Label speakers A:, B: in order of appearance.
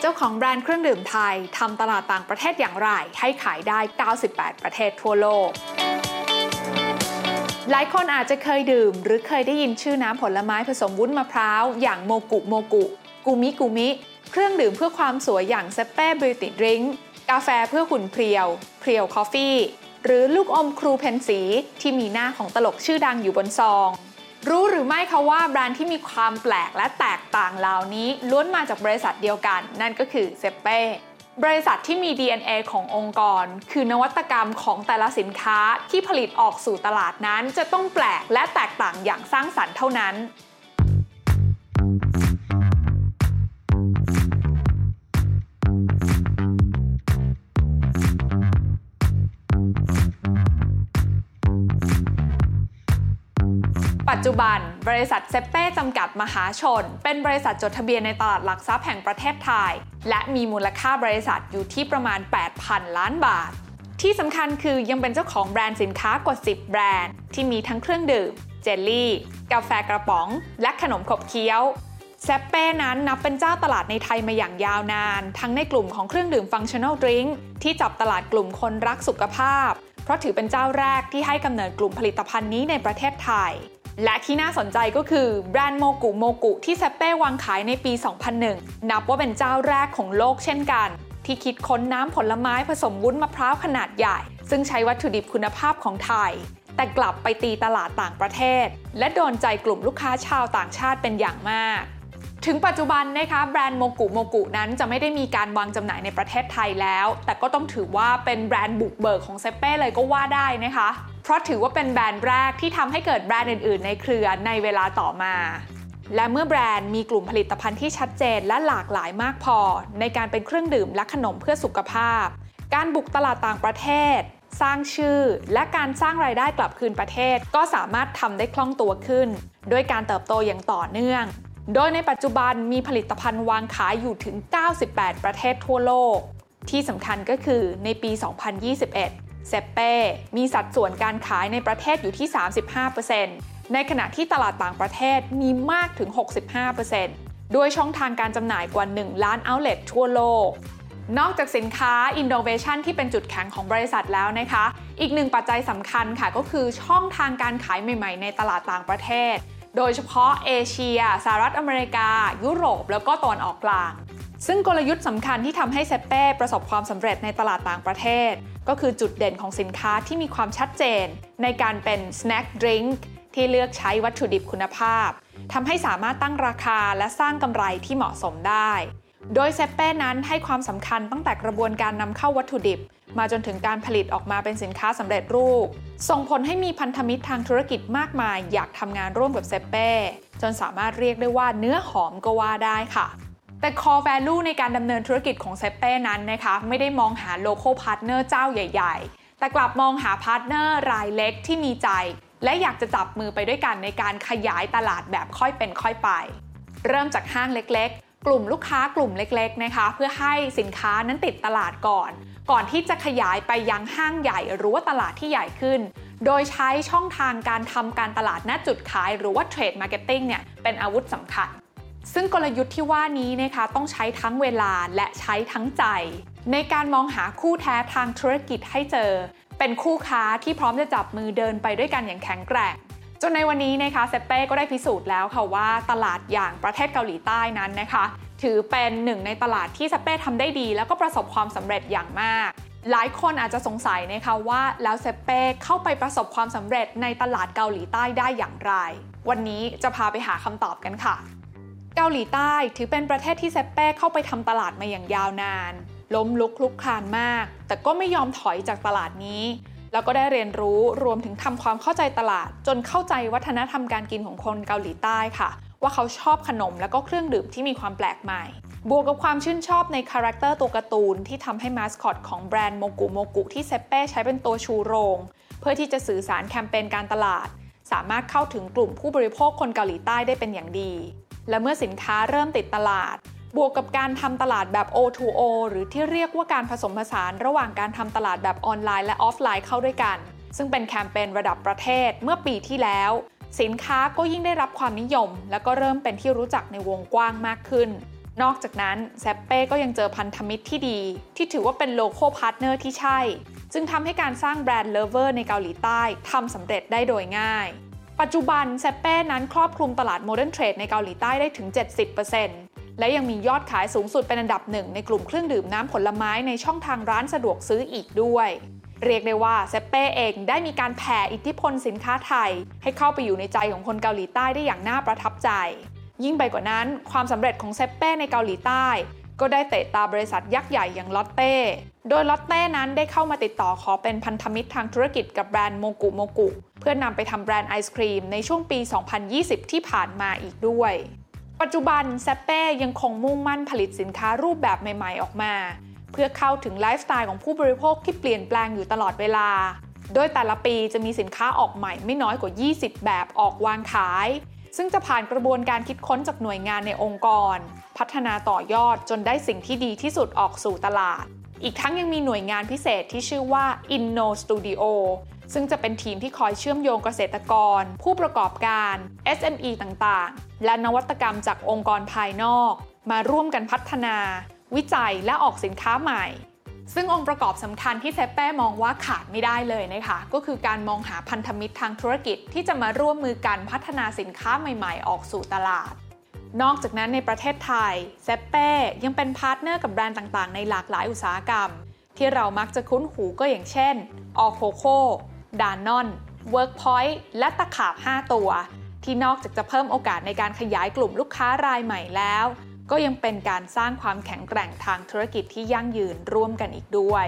A: เจ้าของแบรนด์เครื่องดื่มไทยทำตลาดต่างประเทศอย่างไร ให้ขายได้ 98 ประเทศทั่วโลก หลายคนอาจจะเคยดื่ม หรือเคยได้ยินชื่อน้ำผลไม้ผสมวุ้นมะพร้าว อย่าง Mogu Mogu Gumi Gumi เครื่องดื่มเพื่อความสวยอย่าง Sappe Beauti Drink กาแฟเพื่อหุ่นเพรียว เพรียว Coffee หรือลูกอมครูเพนสีที่มีหน้าของตลกชื่อดังอยู่บนซอง รู้หรือไม่คะว่าแบรนด์ที่มีความแปลกและแตกต่างเหล่านี้ล้วนมาจากบริษัทเดียวกัน นั่นก็คือ Sappeบริษัทที่มี DNA ขององค์กร คือนวัตกรรมของแต่ละสินค้าที่ผลิตออกสู่ตลาดนั้นจะต้องแปลกและแตกต่างอย่างสร้างสรรค์เท่านั้น จจุบัน บริษัทเซเป้จำกัดมหาชน เป็นบริษัทจดทะเบียนในตลาดหลักทรัพย์แห่งประเทศไทย และมีมูลค่าบริษัทอยู่ที่ประมาณ 8,000 ล้านบาท ที่สำคัญคือยังเป็นเจ้าของแบรนด์สินค้ากว่า 10 แบรนด์ ที่มีทั้งเครื่องดื่ม เจลลี่ กาแฟกระป๋อง และขนมขบเคี้ยว Sappe นั้นนับเป็นเจ้าตลาดในไทยมาอย่างยาวนาน ทั้งในกลุ่มของเครื่องดื่ม functional drink ที่จับตลาดกลุ่มคนรักสุขภาพ เพราะถือเป็นเจ้าแรกที่ให้กำเนิดกลุ่มผลิตภัณฑ์นี้ในประเทศไทย และที่น่าสนใจก็คือแบรนด์ Mogu Mogu ที่ Sappe วางขายในปี 2001 นับว่าเป็นเจ้าแรกของโลกเช่นกัน ที่คิดค้นน้ำผลไม้ผสมวุ้นมะพร้าวขนาดใหญ่ ซึ่งใช้วัตถุดิบคุณภาพของไทย แต่กลับไปตีตลาดต่างประเทศ และโดนใจกลุ่มลูกค้าชาวต่างชาติเป็นอย่างมากถึงปัจจุบันนะคะแบรนด์โมกุโมกุนั้นจะไม่ได้มีการวางจำหน่ายในประเทศไทยแล้ว แต่ก็ต้องถือว่าเป็นแบรนด์บุกเบิกของเซเป้เลยก็ว่าได้นะคะ เพราะถือว่าเป็นแบรนด์แรกที่ทำให้เกิดแบรนด์อื่น ๆ ในเครือในเวลาต่อมา และเมื่อแบรนด์มีกลุ่มผลิตภัณฑ์ที่ชัดเจนและหลากหลายมากพอ ในการเป็นเครื่องดื่มและขนมเพื่อสุขภาพ การบุกตลาดต่างประเทศ สร้างชื่อ และการสร้างรายได้กลับคืนประเทศ ก็สามารถทำได้คล่องตัวขึ้น ด้วยการเติบโตอย่างต่อเนื่อง โดยในปัจจุบันมีผลิตภัณฑ์วางขายอยู่ถึง 98 ประเทศทั่วโลก ที่สำคัญก็คือในปี 2021 เซเป้มีสัดส่วนการขายในประเทศอยู่ที่ 35%ในขณะที่ตลาดต่างประเทศมีมากถึง 65%ด้วยช่องทางการจำหน่ายกว่า 1 ล้านเอาท์เล็ตทั่วโลก นอกจากสินค้า Innovation ที่เป็นจุดแข็งของบริษัทแล้วนะคะ อีกหนึ่งปัจจัยสำคัญค่ะก็คือช่องทางการขายใหม่ ๆ ในตลาดต่างประเทศ โดยเฉพาะเอเชียสหรัฐอเมริกา ยุโรป แล้วก็ตะวันออกกลาง ซึ่งกลยุทธ์สำคัญที่ทำให้เซเป้ประสบความสำเร็จในตลาดต่างประเทศ ก็คือจุดเด่นของสินค้าที่มีความชัดเจน ในการเป็น snack drink ที่เลือกใช้วัตถุดิบคุณภาพทำให้สามารถตั้งราคาและสร้างกำไรที่เหมาะสมได้ โดย Sappe นั้นให้ความสำคัญตั้งแต่กระบวนการนำเข้าวัตถุดิบ มาจนถึงการผลิตออกมาเป็นสินค้าสำเร็จรูป ส่งผลให้มีพันธมิตรทางธุรกิจมากมาย อยากทำงานร่วมกับ Sappe จนสามารถเรียกได้ว่าเนื้อหอมก็ว่าได้ค่ะ แต่ core value ในการดำเนินธุรกิจของ Sappe นั้นนะคะไม่ได้มองหา local partner เจ้าใหญ่ ๆ แต่กลับมองหา partner รายเล็กที่มีใจ และอยากจะจับมือไปด้วยกันในการขยายตลาดแบบค่อยเป็นค่อยไป เริ่มจากห้างเล็กๆ กลุ่มลูกค้ากลุ่มเล็กๆนะคะ เพื่อให้สินค้านั้นติดตลาดก่อน ก่อนที่จะขยายไปยังห้างใหญ่หรือว่าตลาดที่ใหญ่ขึ้น โดยใช้ช่องทางการทำการตลาดณจุดขาย หรือว่า trade marketing เนี่ยเป็นอาวุธสำคัญ ซึ่งกลยุทธ์ที่ว่านี้นะคะต้องใช้ทั้งเวลาและใช้ทั้งใจ ในการมองหาคู่แท้ทางธุรกิจให้เจอ เป็นคู่ค้าที่พร้อมจะจับมือเดินไปด้วยกันอย่างแข็งแกร่งจนในวันนี้นะคะเซเป้ก็ได้พิสูจน์แล้วค่ะว่าตลาดอย่างประเทศเกาหลีใต้นั้นนะคะ ถือเป็นหนึ่งในตลาดที่เซเป้ทำได้ดี แล้วก็ประสบความสำเร็จอย่างมาก หลายคนอาจจะสงสัยนะคะว่าแล้วเซเป้เข้าไปประสบความสำเร็จในตลาดเกาหลีใต้ได้อย่างไร วันนี้จะพาไปหาคำตอบกันค่ะ เกาหลีใต้ถือเป็นประเทศที่เซเป้เข้าไปทำตลาดมาอย่างยาวนาน ล้มลุกคลุกคลานมาก แต่ก็ไม่ยอมถอยจากตลาดนี้ แล้วก็ได้เรียนรู้รวมถึงทำความเข้าใจตลาด จนเข้าใจวัฒนธรรมการกินของคนเกาหลีใต้ค่ะ ว่าเขาชอบขนมแล้วก็เครื่องดื่มที่มีความแปลกใหม่ บวกกับความชื่นชอบใน character ตัวการ์ตูนที่ทำให้มาสคอตของแบรนด์ Mogu Mogu ที่ Sappe ใช้เป็นตัวชูโรง เพื่อที่จะสื่อสารแคมเปญการตลาด สามารถเข้าถึงกลุ่มผู้บริโภคคนเกาหลีใต้ได้เป็นอย่างดี และเมื่อสินค้าเริ่มติดตลาด บวกกับการทำตลาดแบบ O2O หรือที่เรียกว่าการผสมผสานระหว่างการทำตลาดแบบออนไลน์และออฟไลน์เข้าด้วยกัน ซึ่งเป็นแคมเปญระดับประเทศเมื่อปีที่แล้ว สินค้าก็ยิ่งได้รับความนิยม และก็เริ่มเป็นที่รู้จักในวงกว้างมากขึ้น นอกจากนั้นแซปเป้ก็ยังเจอพันธมิตรที่ดี ที่ถือว่าเป็น local partner ที่ใช่ จึงทำให้การสร้าง brand lover ในเกาหลีใต้ทำสำเร็จได้โดยง่าย ปัจจุบันแซปเป้นั้นครอบคลุมตลาด modern trade ในเกาหลีใต้ได้ถึง 70%และยังมียอดขายสูงสุดเป็นอันดับหนึ่งในกลุ่มเครื่องดื่มน้ำผลไม้ในช่องทางร้านสะดวกซื้ออีกด้วย เรียกได้ว่าแซปเป้เองได้มีการแผ่อิทธิพลสินค้าไทย ให้เข้าไปอยู่ในใจของคนเกาหลีใต้ได้อย่างน่าประทับใจ ยิ่งไปกว่านั้น ความสำเร็จของแซปเป้ในเกาหลีใต้ ก็ได้เตะตาบริษัทยักษ์ใหญ่อย่างลอตเต้ โดยลอตเต้นั้นได้เข้ามาติดต่อขอเป็นพันธมิตรทางธุรกิจกับแบรนด์โมกุโมกุ เพื่อนำไปทำแบรนด์ไอศครีมในช่วงปี 2020 ที่ผ่านมาอีกด้วย ปัจจุบันเซเป้ยังคงมุ่งมั่นผลิตสินค้ารูปแบบใหม่ ๆ ออกมา เพื่อเข้าถึงไลฟ์สไตล์ของผู้บริโภคที่เปลี่ยนแปลงอยู่ตลอดเวลา โดยแต่ละปีจะมีสินค้าออกใหม่ไม่น้อยกว่า 20 แบบออกวางขาย ซึ่งจะผ่านกระบวนการคิดค้นจากหน่วยงานในองค์กร พัฒนาต่อยอดจนได้สิ่งที่ดีที่สุดออกสู่ตลาด อีกทั้งยังมีหน่วยงานพิเศษที่ชื่อว่า Inno Studio ซึ่งจะเป็นทีมที่คอยเชื่อมโยงเกษตรกร ผู้ประกอบการ SME ต่างๆ และนวัตกรรมจากองค์กรภายนอก มาร่วมกันพัฒนา วิจัยและออกสินค้าใหม่ ซึ่งองค์ประกอบสำคัญที่เซเป้มองว่าขาดไม่ได้เลยนะคะ ก็คือการมองหาพันธมิตรทางธุรกิจที่จะมาร่วมมือกันพัฒนาสินค้าใหม่ๆ ออกสู่ตลาด นอกจากนั้นในประเทศไทยเซเป้ยังเป็น partner กับแบรนด์ต่างๆ ในหลากหลายอุตสาหกรรม ที่เรามักจะคุ้นหูก็อย่างเช่น All Coco Danone Workpoint และตะขาบ 5 ตัว ที่นอกจากจะเพิ่มโอกาสในการขยายกลุ่มลูกค้ารายใหม่แล้ว ก็ยังเป็นการสร้างความแข็งแกร่งทางธุรกิจที่ยั่งยืนร่วมกันอีกด้วย